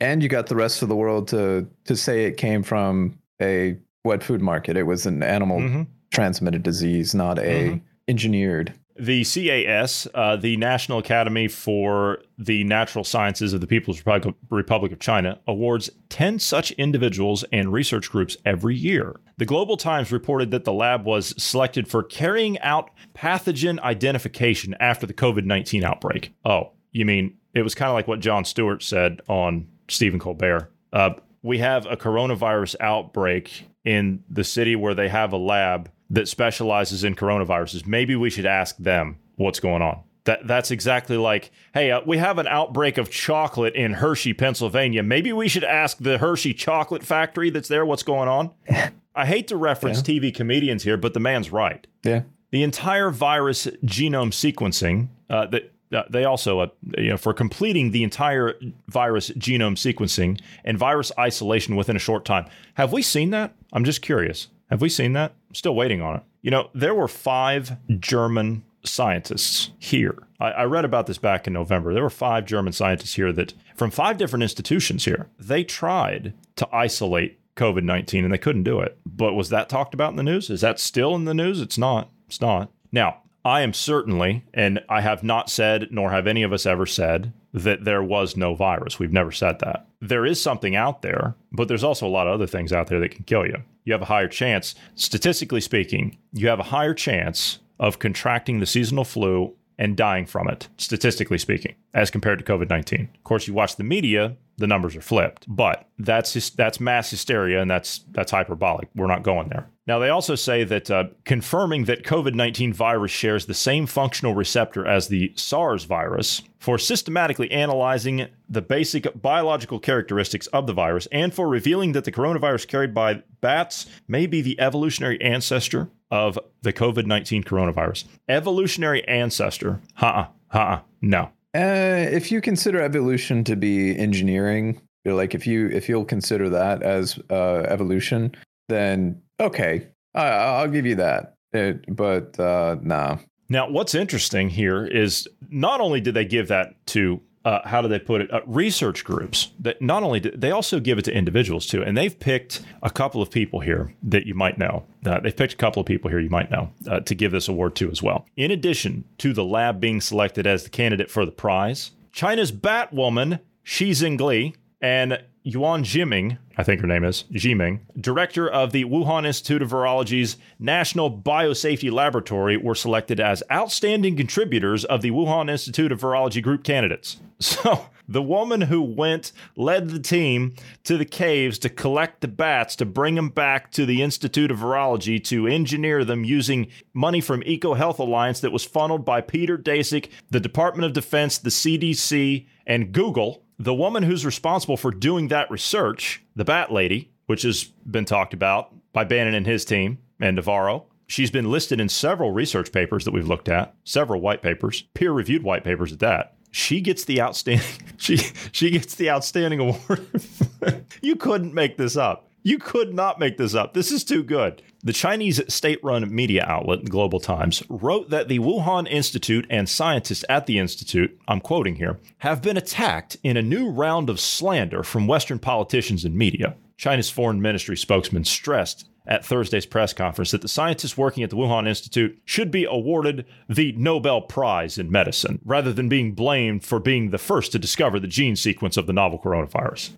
And you got the rest of the world to to say it came from a wet food market. It was an animal mm-hmm. transmitted disease, not a mm-hmm. engineered the CAS, uh, the National Academy for the Natural Sciences of the People's Republic of China, awards 10 such individuals and research groups every year. The Global Times reported that the lab was selected for carrying out pathogen identification after the COVID 19 outbreak. Oh, you mean it was kind of like what Jon Stewart said on Stephen Colbert. Uh, we have a coronavirus outbreak in the city where they have a lab that specializes in coronaviruses. Maybe we should ask them what's going on. That that's exactly like, hey, uh, we have an outbreak of chocolate in Hershey, Pennsylvania. Maybe we should ask the Hershey chocolate factory that's there what's going on. [LAUGHS] I hate to reference yeah. TV comedians here, but the man's right. Yeah. The entire virus genome sequencing uh, that uh, they also, uh, you know, for completing the entire virus genome sequencing and virus isolation within a short time. Have we seen that? I'm just curious. Have we seen that? Still waiting on it. You know, there were five German scientists here. I, I, read about this back in November. There were five German scientists here that, from five different institutions here, they tried to isolate COVID 19 and they couldn't do it. But was that talked about in the news? Is that still in the news? It's not. It's not. Now, I am certainly, and I have not said, nor have any of us ever said, that there was no virus. We've never said that. There is something out there, but there's also a lot of other things out there that can kill you. You have a higher chance, statistically speaking, you have a higher chance of contracting the seasonal flu and dying from it, statistically speaking, as compared to COVID 19. Of course, you watch the media, the numbers are flipped. But that's that's mass hysteria, and that's that's hyperbolic. We're not going there. Now, they also say that uh, confirming that COVID 19 virus shares the same functional receptor as the SARS virus for systematically analyzing the basic biological characteristics of the virus and for revealing that the coronavirus carried by bats may be the evolutionary ancestor of the COVID 19 coronavirus. Evolutionary ancestor. Ha uh ha no. Uh, if you consider evolution to be engineering, you're like if you if you'll consider that as uh, evolution, then okay, I, will give you that. It, but uh, nah. Now, what's interesting here is not only did they give that to uh, how do they put it? Uh, research groups that not only do, they also give it to individuals too, and they've picked a couple of people here that you might know. Uh, they've picked a couple of people here you might know uh, to give this award to as well. In addition to the lab being selected as the candidate for the prize, China's Batwoman Shi Zhengli and Yuan Jiming, I think her name is Jiming, director of the Wuhan Institute of Virology's National Biosafety Laboratory, were selected as outstanding contributors of the Wuhan Institute of Virology group candidates. [LAUGHS] So, the woman who went led the team to the caves to collect the bats to bring them back to the Institute of Virology to engineer them using money from EcoHealth Alliance that was funneled by Peter Daszak, the Department of Defense, the CDC, and Google the woman who's responsible for doing that research, the Bat Lady, which has been talked about by Bannon and his team and Navarro, she's been listed in several research papers that we've looked at, several white papers, peer-reviewed white papers at that. She gets the outstanding [LAUGHS] she she gets the outstanding award. [LAUGHS] you couldn't make this up. You could not make this up. This is too good. The Chinese state run media outlet, Global Times, wrote that the Wuhan Institute and scientists at the Institute, I'm quoting here, have been attacked in a new round of slander from Western politicians and media. China's foreign ministry spokesman stressed at Thursday's press conference that the scientists working at the Wuhan Institute should be awarded the Nobel Prize in medicine rather than being blamed for being the first to discover the gene sequence of the novel coronavirus.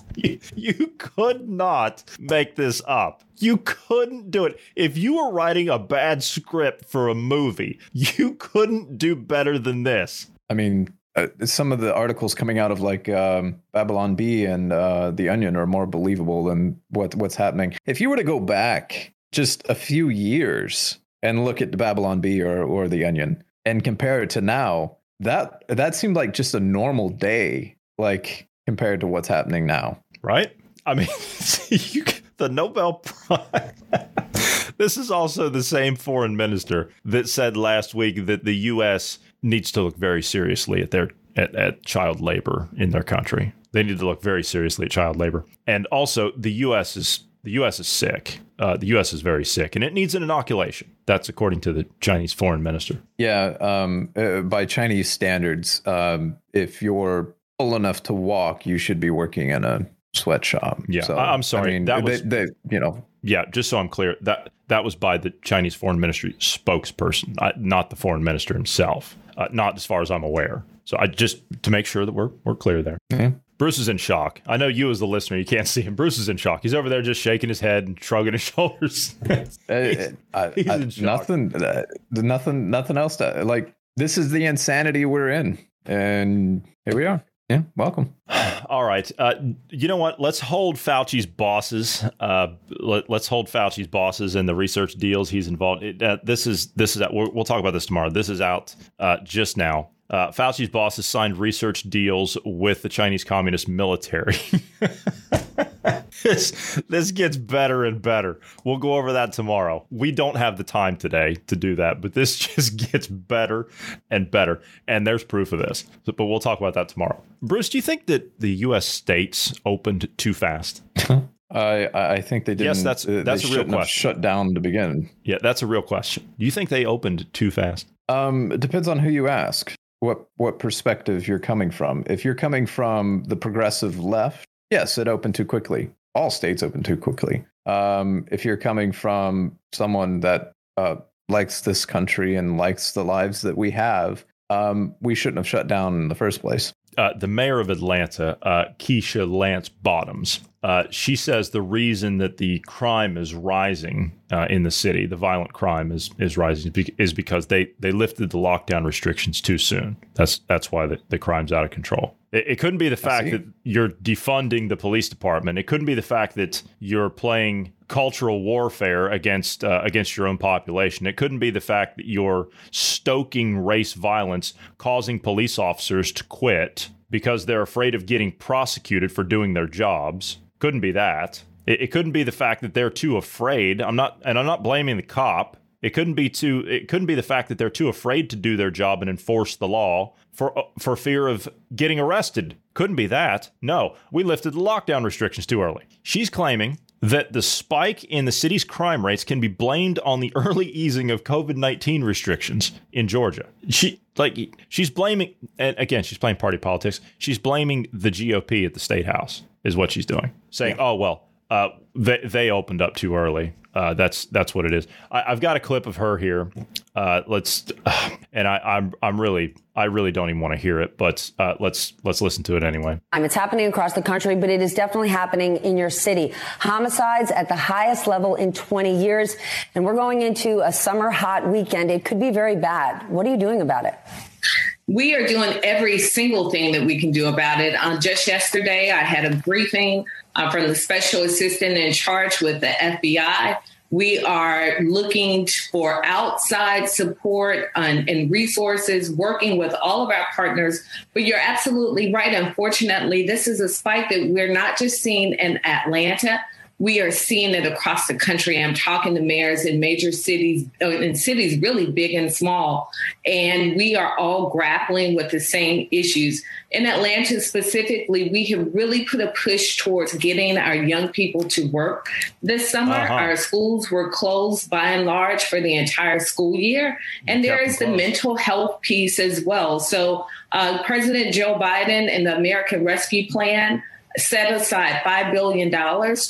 [LAUGHS] [LAUGHS] you, could not make this up. You couldn't do it. If you were writing a bad script for a movie, you couldn't do better than this. I mean, uh, some of the articles coming out of like um, Babylon Bee and uh, The Onion are more believable than what what's happening. If you were to go back just a few years and look at Babylon Bee or or The Onion and compare it to now, that that seemed like just a normal day, like compared to what's happening now. Right? I mean, [LAUGHS] you, the Nobel Prize. [LAUGHS] this is also the same foreign minister that said last week that the U.S. needs to look very seriously at their at, at child labor in their country. They need to look very seriously at child labor, and also the U.S. is the U.S. is sick. Uh, the U.S. is very sick, and it needs an inoculation. That's according to the Chinese foreign minister. Yeah, um, uh, by Chinese standards, um, if you're enough to walk, you should be working in a sweatshop. Yeah, so, I'm sorry. I mean, that was, they, they, you know. Yeah, just so I'm clear, that that was by the Chinese Foreign Ministry spokesperson, not the foreign minister himself. Uh, not as far as I'm aware. So I just to make sure that we're we're clear there. Mm-hmm. Bruce is in shock. I know you as the listener, you can't [LAUGHS] see him. Bruce is in shock. He's over there just shaking his head and shrugging his [LAUGHS] shoulders. he's, I, he's I, nothing, uh, nothing, nothing else. To, like this is the insanity we're in, and here we are. Yeah, welcome. All right. Uh, you know what? Let's hold Fauci's bosses. Uh, let, us hold Fauci's bosses and the research deals he's involved. It, uh, this is this is we'll, we'll, talk about this tomorrow. This is out uh, just now. Uh, Fauci's bosses signed research deals with the Chinese Communist military. [LAUGHS] [LAUGHS] this this gets better and better. We'll go over that tomorrow. We don't have the time today to do that, but this [LAUGHS] just gets better and better. And there's proof of this. But we'll talk about that tomorrow. Bruce, do you think that the U.S. states opened too fast? [LAUGHS] I I think they did. Yes, that's that's a real question. Shut down to begin. Yeah, that's a real question. Do you think they opened too fast? Um, it depends on who you ask. What what perspective you're coming from. If you're coming from the progressive left, yes, it opened too quickly all states open too quickly. Um, if you're coming from someone that uh, likes this country and likes the lives that we have, um, we shouldn't have shut down in the first place. uh, the mayor of Atlanta, uh, Keisha Lance Bottoms, uh, she says the reason that the crime is rising uh, in the city, the violent crime is is rising, is because they they lifted the lockdown restrictions too soon. That's that's why the, the crime's out of control. It, it couldn't be the fact that you're defunding the police department. It couldn't be the fact that you're playing cultural warfare against uh, against your own population. It couldn't be the fact that you're stoking race violence, causing police officers to quit because they're afraid of getting prosecuted for doing their jobs. Couldn't be that. It, it couldn't be the fact that they're too afraid. I'm not, and I'm not blaming the cop. It couldn't be too. It couldn't be the fact that they're too afraid to do their job and enforce the law for uh, for fear of getting arrested. Couldn't be that. No, we lifted the lockdown restrictions too early. She's claiming that the spike in the city's crime rates can be blamed on the [LAUGHS] early easing of COVID 19 restrictions in Georgia. She like she's blaming and again she's playing party politics. She's blaming the GOP at the state house is what she's doing. Saying, "Oh well, uh, they they opened up too early. Uh, that's that's what it is. I, have got a clip of her here. Uh, let's, [SIGHS] and I, I'm I'm really I really don't even want to hear it, but uh, let's let's listen to it anyway. It's happening across the country, but it is definitely happening in your city. Homicides at the highest level in 20 years, and we're going into a summer hot weekend. It could be very bad. What are you doing about it? We are doing every single thing that we can do about it. Um, just yesterday, I had a briefing uh, from the special assistant in charge with the FBI. We are looking for outside support and, and, resources, working with all of our partners. But you're absolutely right. Unfortunately, this is a spike that we're not just seeing in Atlanta, we are seeing it across the country. I'm talking to mayors in major cities, uh, in cities really big and small, and we are all grappling with the same issues. In Atlanta specifically, we have really put a push towards getting our young people to work this summer. Uh-huh. Our schools were closed by and large for the entire school year, and there is the mental health piece as well. So, uh, President Joe Biden and the American Rescue Plan set aside $5 billion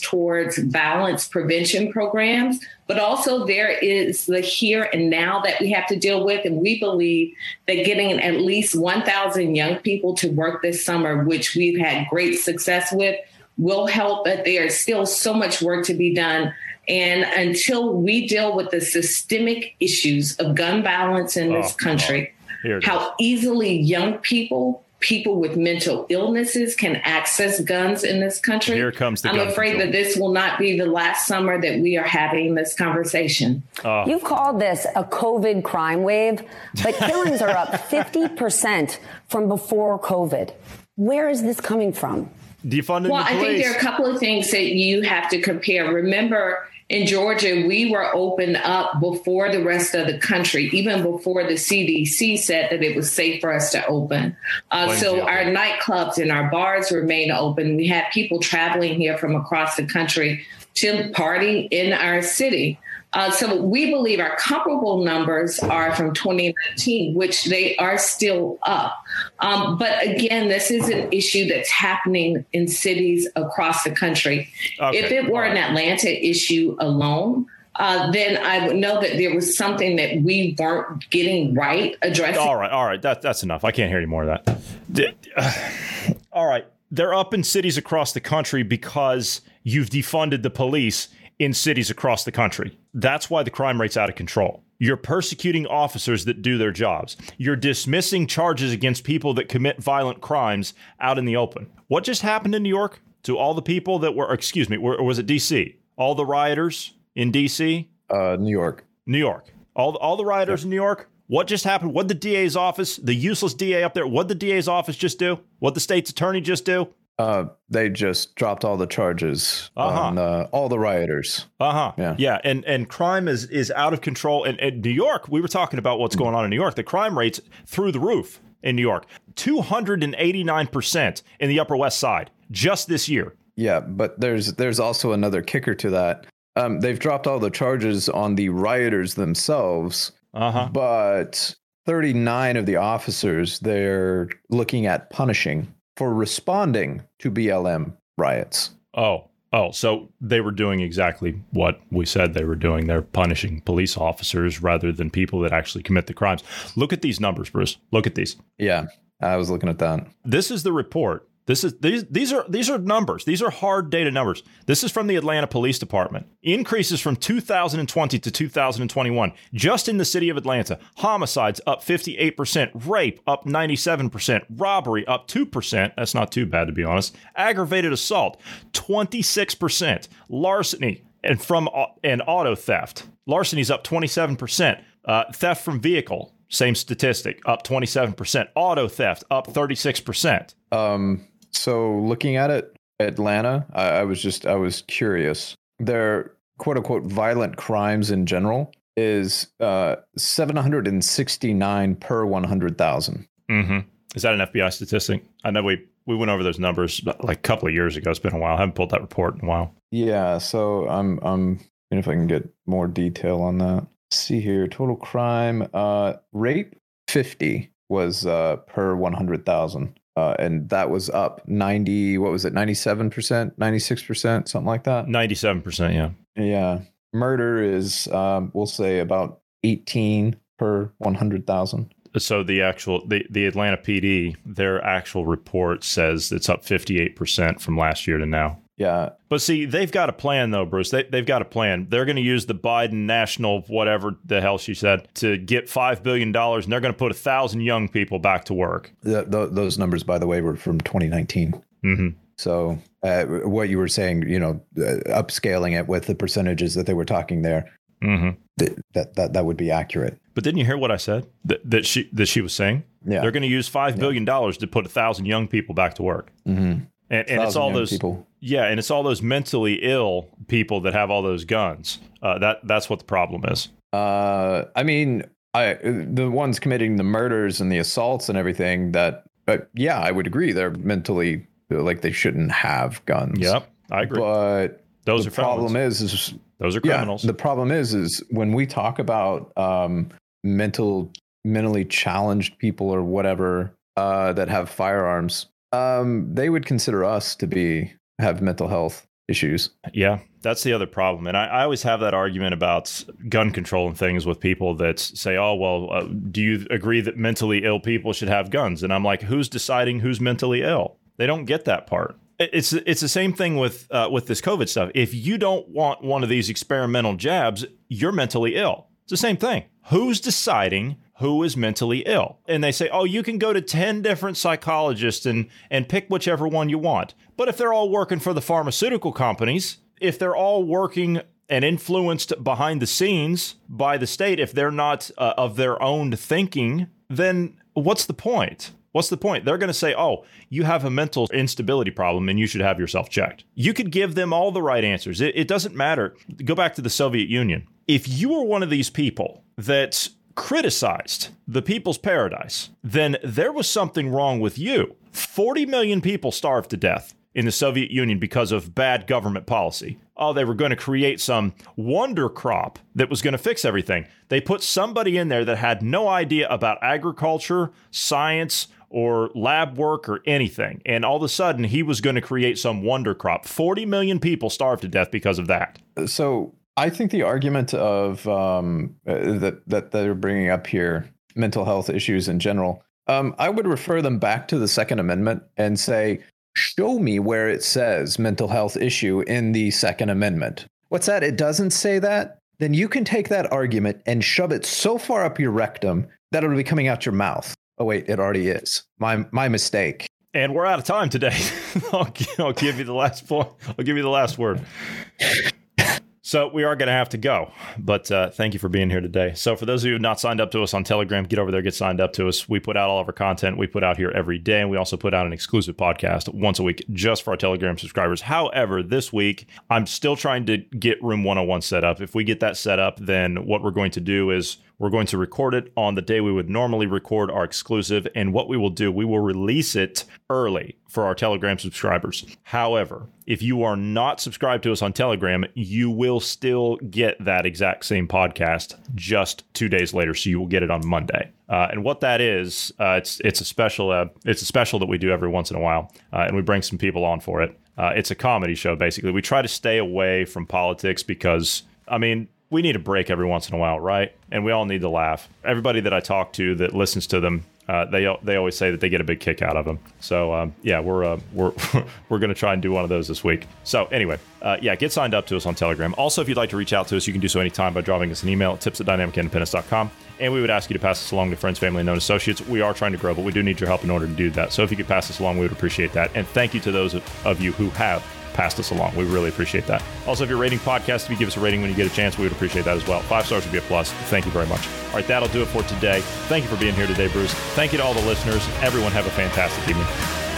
towards violence prevention programs, but also there is the here and now that we have to deal with. And we believe that getting at least 1,000 young people to work this summer, which we've had great success with, will help. But there's still so much work to be done. And until we deal with the systemic issues of gun violence in this oh, country, oh, how easily young people people with mental illnesses can access guns in this country. Here comes the I'm afraid control. that this will not be the last summer that we are having this conversation. Uh, You've called this a COVID crime wave, but [LAUGHS] killings are up 50% from before COVID. Where is this coming from? Defunding well, I think there are a couple of things that you have to compare. Remember, in Georgia, we were open up before the rest of the country, even before the CDC said that it was safe for us to open. Uh, so our nightclubs and our bars remain open. We had people traveling here from across the country to party in our city. Uh, so we believe our comparable numbers are from 2019, which they are still up. Um, but again, this is an issue that's happening in cities across the country. Okay. If it were an Atlanta issue alone, uh, then I would know that there was something that we weren't getting right addressing. All right, all right, that, that's enough. I can't hear any more of that. Uh, [SIGHS] all right, they're up in cities across the country because you've defunded the police in cities across the country. That's why the crime rate's out of control. You're persecuting officers that do their jobs. You're dismissing charges against people that commit violent crimes out in the open. What just happened in New York to all the people that were, excuse me, or was it DC? All the rioters in DC? Uh, New York. New York. All, all the rioters yep. in New York? What just happened? What the DA's office, the useless DA up there, what the DA's office just do? What the state's attorney just do? Uh, they just dropped all the charges uh-huh. on uh, all the rioters. Uh huh. Yeah. Yeah. And and crime is is out of control. And in New York, we were talking about what's going on in New York. The crime rates through the roof in New York. Two hundred and eighty nine percent in the Upper West Side just this year. Yeah, but there's there's also another kicker to that. Um, they've dropped all the charges on the rioters themselves. Uh-huh. But 39 of the officers they're looking at punishing for responding to BLM riots. Oh, oh, so they were doing exactly what we said they were doing. They're punishing police officers rather than people that actually commit the crimes. Look at these numbers, Bruce. Look at these. Yeah. I was looking at that. This is the report. This is these these are these are numbers. These are hard data numbers. This is from the Atlanta Police Department. Increases from 2020 to 2021 just in the city of Atlanta. Homicides up 58%, rape up 97%, robbery up 2%. That's not too bad to be honest. Aggravated assault 26%, larceny and from and auto theft. Larceny is up 27%. Uh, theft from vehicle same statistic, up 27%. Auto theft, up 36%. Um, so looking at it, Atlanta, I, I was just, I was curious. Their quote unquote violent crimes in general is uh, 769 per 100,000. Mm-hmm. Is that an FBI statistic? I know we, we went over those numbers like a couple of years ago. It's been a while. I haven't pulled that report in a while. Yeah. So I'm, I'm, if I can get more detail on that. Let's see here, total crime, uh, rape 50 was uh, per 100,000 uh, and that was up 90 what was it 97% 96% something like that? 97% yeah. Yeah. Murder is um, we'll say about 18 per 100000 so the actual the, the atlanta pd their actual report says it's up 58% from last year to now yeah. But see, they've got a plan though, Bruce. They, they've got a plan. They're going to use the Biden national whatever the hell she said to get five billion dollars, and they're going to put a thousand young people back to work. The, the, those numbers, by the way, were from 2019. Mm-hmm. So uh, what you were saying, you know, uh, upscaling it with the percentages that they were talking there, mm-hmm. th- that that that would be accurate. But didn't you hear what I said? That, that she that she was saying. Yeah. They're going to use five billion dollars to put a thousand young people back to work. Mm-hmm. And, and it's all those people. Yeah, and it's all those mentally ill people that have all those guns. Uh, that that's what the problem is. Uh, I mean, I the ones committing the murders and the assaults and everything. That, but yeah, I would agree. They're mentally like they shouldn't have guns. Yep, I agree. But those the are problem is, is those are criminals. Yeah, the problem is, is when we talk about um, mental, mentally challenged people or whatever uh, that have firearms um, they would consider us to be have mental health issues. Yeah, that's the other problem. And I, I, always have that argument about gun control and things with people that say, oh, well, uh, do you agree that mentally ill people should have guns? And I'm like, who's deciding who's mentally ill? They don't get that part. It's it's the same thing with uh, with this COVID stuff. If you don't want one of these experimental jabs, you're mentally ill. It's the same thing. Who's deciding who is mentally ill. And they say, oh, you can go to 10 different psychologists and, and pick whichever one you want. But if they're all working for the pharmaceutical companies, if they're all working and influenced behind the scenes by the state, if they're not uh, of their own thinking, then what's the point? What's the point? They're going to say, oh, you have a mental instability problem and you should have yourself checked. You could give them all the right answers. It, it doesn't matter. Go back to the Soviet Union. If you were one of these people that criticized the people's paradise, then there was something wrong with you. 40 million people starved to death in the Soviet Union because of bad government policy. Oh, they were going to create some wonder crop that was going to fix everything. They put somebody in there that had no idea about agriculture, science, or lab work or anything. And all of a sudden, he was going to create some wonder crop. 40 million people starved to death because of that. So I think the argument of um, uh, that that they're bringing up here, mental health issues in general, um, I would refer them back to the Second Amendment and say, show me where it says mental health issue in the Second Amendment. What's that? It doesn't say that. Then you can take that argument and shove it so far up your rectum that it'll be coming out your mouth. Oh wait, it already is. My my mistake. And we're out of time today. [LAUGHS] I'll, I'll give you the last point. I'll give you the last word. So we are going to have to go, but uh, thank you for being here today. So for those of you who have not signed up to us on Telegram, get over there, get signed up to us. We put out all of our content. We put out here every day, and we also put out an exclusive podcast once a week just for our Telegram subscribers. However, this week I'm still trying to get Room 101 set up. If we get that set up, then what we're going to do is we're going to record it on the day we would normally record our exclusive. And what we will do, we will release it early for our Telegram subscribers. However, if you are not subscribed to us on Telegram, you will still get that exact same podcast just two days later. So you will get it on Monday. Uh, and what that is, uh, it's it's a special uh, it's a special that we do every once in a while, uh, and we bring some people on for it. Uh, it's a comedy show, basically. We try to stay away from politics because, I mean, we need a break every once in a while, right? And we all need to laugh. Everybody that I talk to that listens to them uh, they they always say that they get a big kick out of them. So um, yeah, we're uh, we're [LAUGHS] we're going to try and do one of those this week. So anyway, uh, yeah, get signed up to us on Telegram. Also, if you'd like to reach out to us, you can do so anytime by dropping us an email at tips at dynamicindependence.com. And we would ask you to pass this along to friends, family, and known associates. We are trying to grow, but we do need your help in order to do that. So if you could pass this along, we would appreciate that. And thank you to those of you who have passed us along. We really appreciate that. Also, if you're rating podcast, if you give us a rating when you get a chance, we would appreciate that as well. Five stars would be a plus. Thank you very much. All right, that'll do it for today. Thank you for being here today, Bruce. Thank you to all the listeners. Everyone have a fantastic evening.